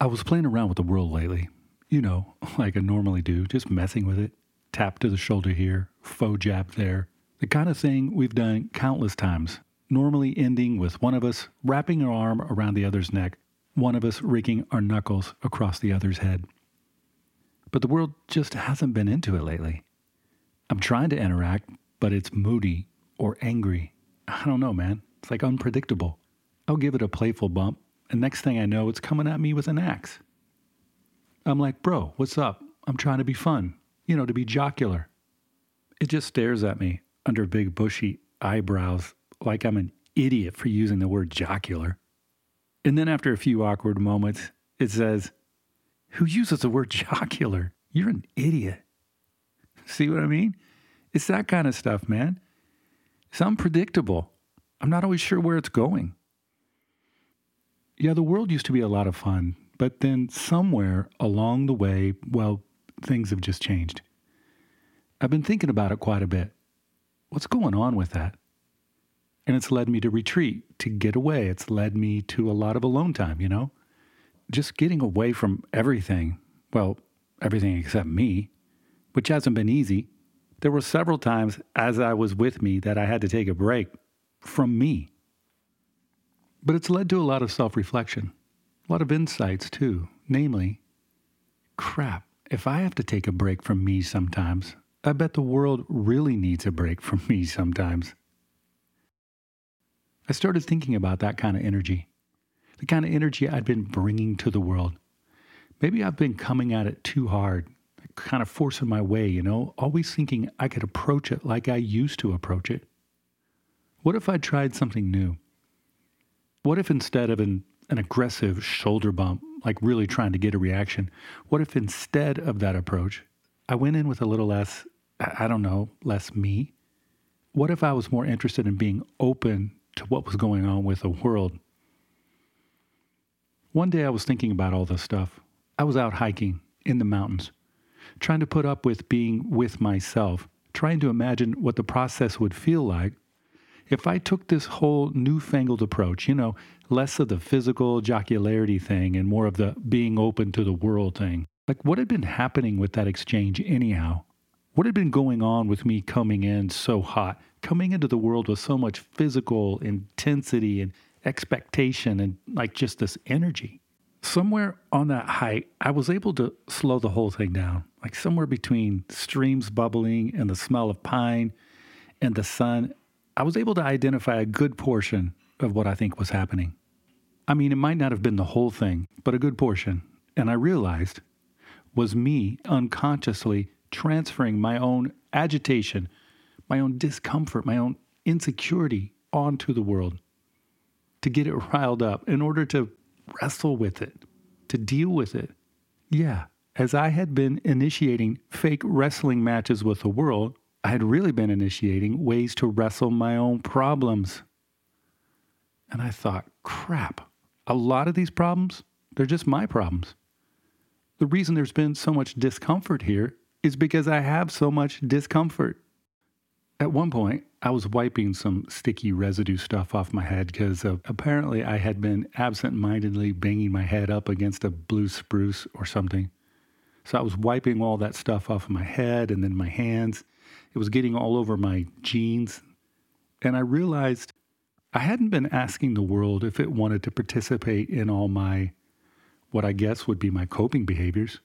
I was playing around with the world lately. You know, like I normally do, just messing with it. Tap to the shoulder here, faux jab there. The kind of thing we've done countless times, normally ending with one of us wrapping our arm around the other's neck, one of us raking our knuckles across the other's head. But the world just hasn't been into it lately. I'm trying to interact, but it's moody or angry. I don't know, man. It's like unpredictable. I'll give it a playful bump, and next thing I know, it's coming at me with an axe. I'm like, bro, what's up? I'm trying to be fun, you know, to be jocular. It just stares at me under big bushy eyebrows like I'm an idiot for using the word jocular. And then after a few awkward moments, it says, Who uses the word jocular? You're an idiot. See what I mean? It's that kind of stuff, man. It's unpredictable. I'm not always sure where it's going. Yeah, the world used to be a lot of fun, but then somewhere along the way, well, things have just changed. I've been thinking about it quite a bit. What's going on with that? And it's led me to retreat, to get away. It's led me to a lot of alone time, you know? Just getting away from everything. Well, everything except me, which hasn't been easy. There were several times as I was with me that I had to take a break from me. But it's led to a lot of self reflection, a lot of insights too. Namely, crap, if I have to take a break from me sometimes, I bet the world really needs a break from me sometimes. I started thinking about that kind of energy, the kind of energy I'd been bringing to the world. Maybe I've been coming at it too hard, kind of forcing my way, you know, always thinking I could approach it like I used to approach it. What if I tried something new? What if instead of an, an aggressive shoulder bump, like really trying to get a reaction, what if instead of that approach, I went in with a little less, I don't know, less me? What if I was more interested in being open to what was going on with the world? One day I was thinking about all this stuff. I was out hiking in the mountains, trying to put up with being with myself, trying to imagine what the process would feel like if I took this whole newfangled approach, you know, less of the physical jocularity thing and more of the being open to the world thing, like what had been happening with that exchange anyhow? What had been going on with me coming in so hot, coming into the world with so much physical intensity and expectation and like just this energy? Somewhere on that height, I was able to slow the whole thing down, like somewhere between streams bubbling and the smell of pine and the sun I was able to identify a good portion of what I think was happening. I mean, it might not have been the whole thing, but a good portion. And I realized was me unconsciously transferring my own agitation, my own discomfort, my own insecurity onto the world to get it riled up in order to wrestle with it, to deal with it. Yeah, as I had been initiating fake wrestling matches with the world, I had really been initiating ways to wrestle my own problems. And I thought, crap, a lot of these problems, they're just my problems. The reason there's been so much discomfort here is because I have so much discomfort. At one point, I was wiping some sticky residue stuff off my head because uh, apparently I had been absent mindedly banging my head up against a blue spruce or something. So I was wiping all that stuff off of my head and then my hands. It was getting all over my jeans. And I realized I hadn't been asking the world if it wanted to participate in all my, what I guess would be my coping behaviors.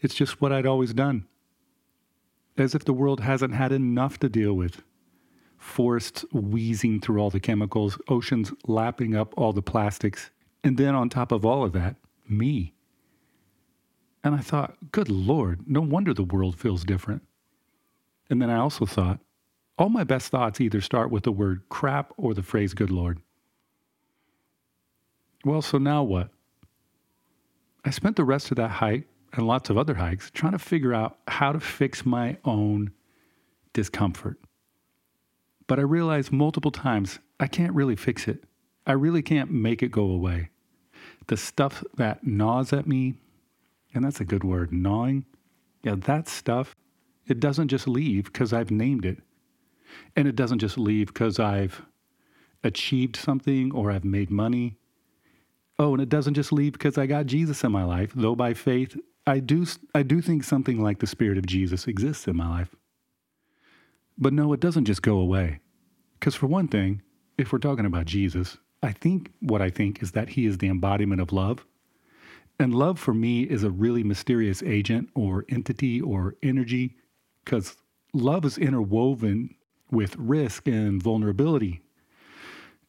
It's just what I'd always done. As if the world hasn't had enough to deal with. Forests wheezing through all the chemicals, oceans lapping up all the plastics, and then on top of all of that, me. And I thought, good Lord, no wonder the world feels different. And then I also thought, all my best thoughts either start with the word crap or the phrase good Lord. Well, so now what? I spent the rest of that hike and lots of other hikes trying to figure out how to fix my own discomfort. But I realized multiple times I can't really fix it. I really can't make it go away. The stuff that gnaws at me, and that's a good word, gnawing, yeah, that stuff it doesn't just leave because I've named it. And it doesn't just leave because I've achieved something or I've made money. Oh, and it doesn't just leave because I got Jesus in my life, though by faith, I do, I do think something like the Spirit of Jesus exists in my life. But no, it doesn't just go away. Because for one thing, if we're talking about Jesus, I think what I think is that he is the embodiment of love. And love for me is a really mysterious agent or entity or energy because love is interwoven with risk and vulnerability.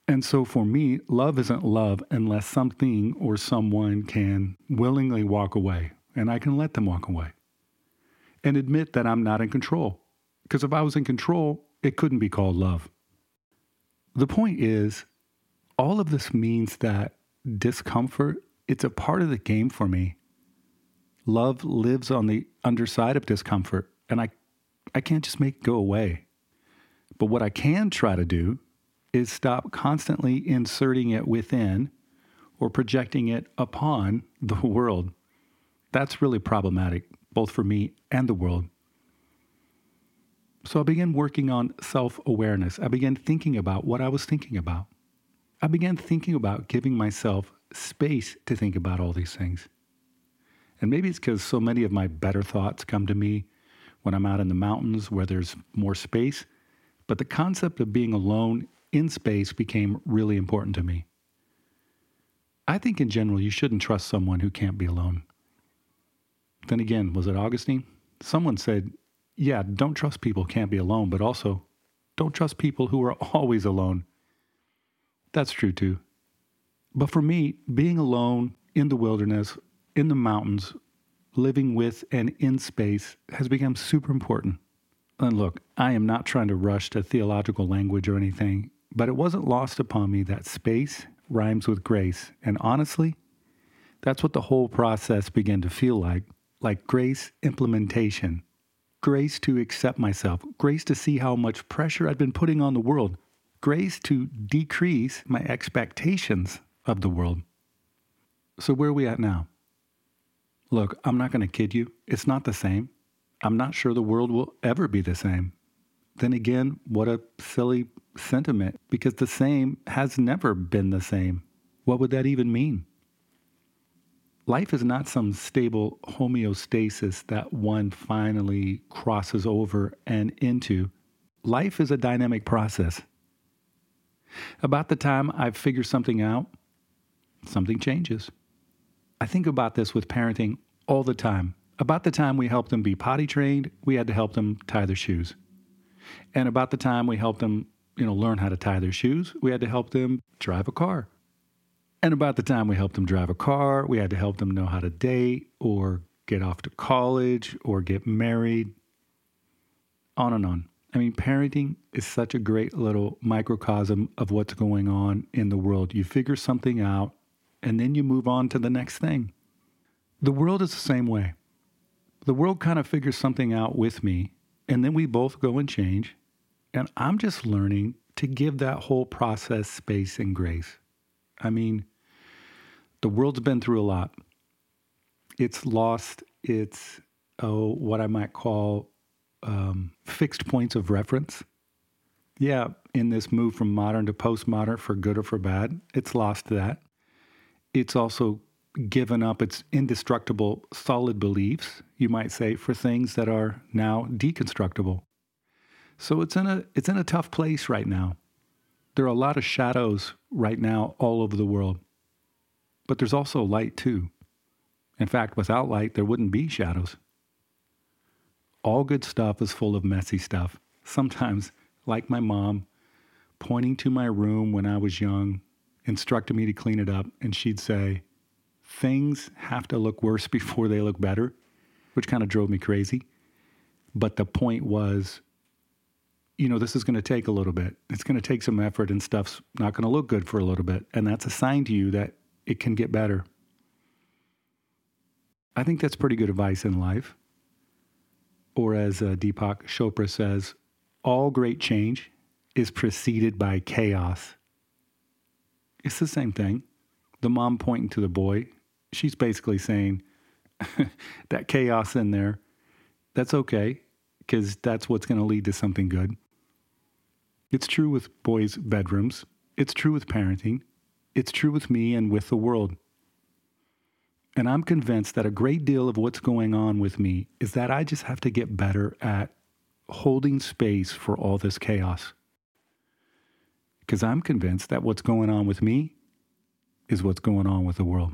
And so for me, love isn't love unless something or someone can willingly walk away and I can let them walk away and admit that I'm not in control. Because if I was in control, it couldn't be called love. The point is, all of this means that discomfort, it's a part of the game for me. Love lives on the underside of discomfort, and I, I can't just make it go away. But what I can try to do is stop constantly inserting it within or projecting it upon the world. That's really problematic, both for me and the world. So I began working on self awareness. I began thinking about what I was thinking about. I began thinking about giving myself space to think about all these things. And maybe it's because so many of my better thoughts come to me when I'm out in the mountains where there's more space. But the concept of being alone in space became really important to me. I think in general, you shouldn't trust someone who can't be alone. Then again, was it Augustine? Someone said, yeah, don't trust people who can't be alone, but also don't trust people who are always alone. That's true too. But for me, being alone in the wilderness, in the mountains, living with and in space has become super important. And look, I am not trying to rush to theological language or anything, but it wasn't lost upon me that space rhymes with grace. And honestly, that's what the whole process began to feel like like grace implementation, grace to accept myself, grace to see how much pressure I'd been putting on the world, grace to decrease my expectations of the world. So, where are we at now? Look, I'm not going to kid you. It's not the same. I'm not sure the world will ever be the same. Then again, what a silly sentiment because the same has never been the same. What would that even mean? Life is not some stable homeostasis that one finally crosses over and into. Life is a dynamic process. About the time I figure something out, something changes. I think about this with parenting all the time. About the time we helped them be potty trained, we had to help them tie their shoes. And about the time we helped them, you know, learn how to tie their shoes, we had to help them drive a car. And about the time we helped them drive a car, we had to help them know how to date or get off to college or get married. On and on. I mean, parenting is such a great little microcosm of what's going on in the world. You figure something out and then you move on to the next thing. The world is the same way. The world kind of figures something out with me, and then we both go and change. And I'm just learning to give that whole process space and grace. I mean, the world's been through a lot. It's lost its, oh, what I might call um, fixed points of reference. Yeah, in this move from modern to postmodern, for good or for bad, it's lost that. It's also given up its indestructible, solid beliefs, you might say, for things that are now deconstructible. So it's in a it's in a tough place right now. There are a lot of shadows right now all over the world. But there's also light too. In fact, without light, there wouldn't be shadows. All good stuff is full of messy stuff. Sometimes, like my mom, pointing to my room when I was young, instructed me to clean it up, and she'd say, Things have to look worse before they look better, which kind of drove me crazy. But the point was, you know, this is going to take a little bit. It's going to take some effort, and stuff's not going to look good for a little bit. And that's a sign to you that it can get better. I think that's pretty good advice in life. Or as uh, Deepak Chopra says, all great change is preceded by chaos. It's the same thing. The mom pointing to the boy, she's basically saying that chaos in there, that's okay, because that's what's going to lead to something good. It's true with boys' bedrooms, it's true with parenting, it's true with me and with the world. And I'm convinced that a great deal of what's going on with me is that I just have to get better at holding space for all this chaos. Because I'm convinced that what's going on with me is what's going on with the world.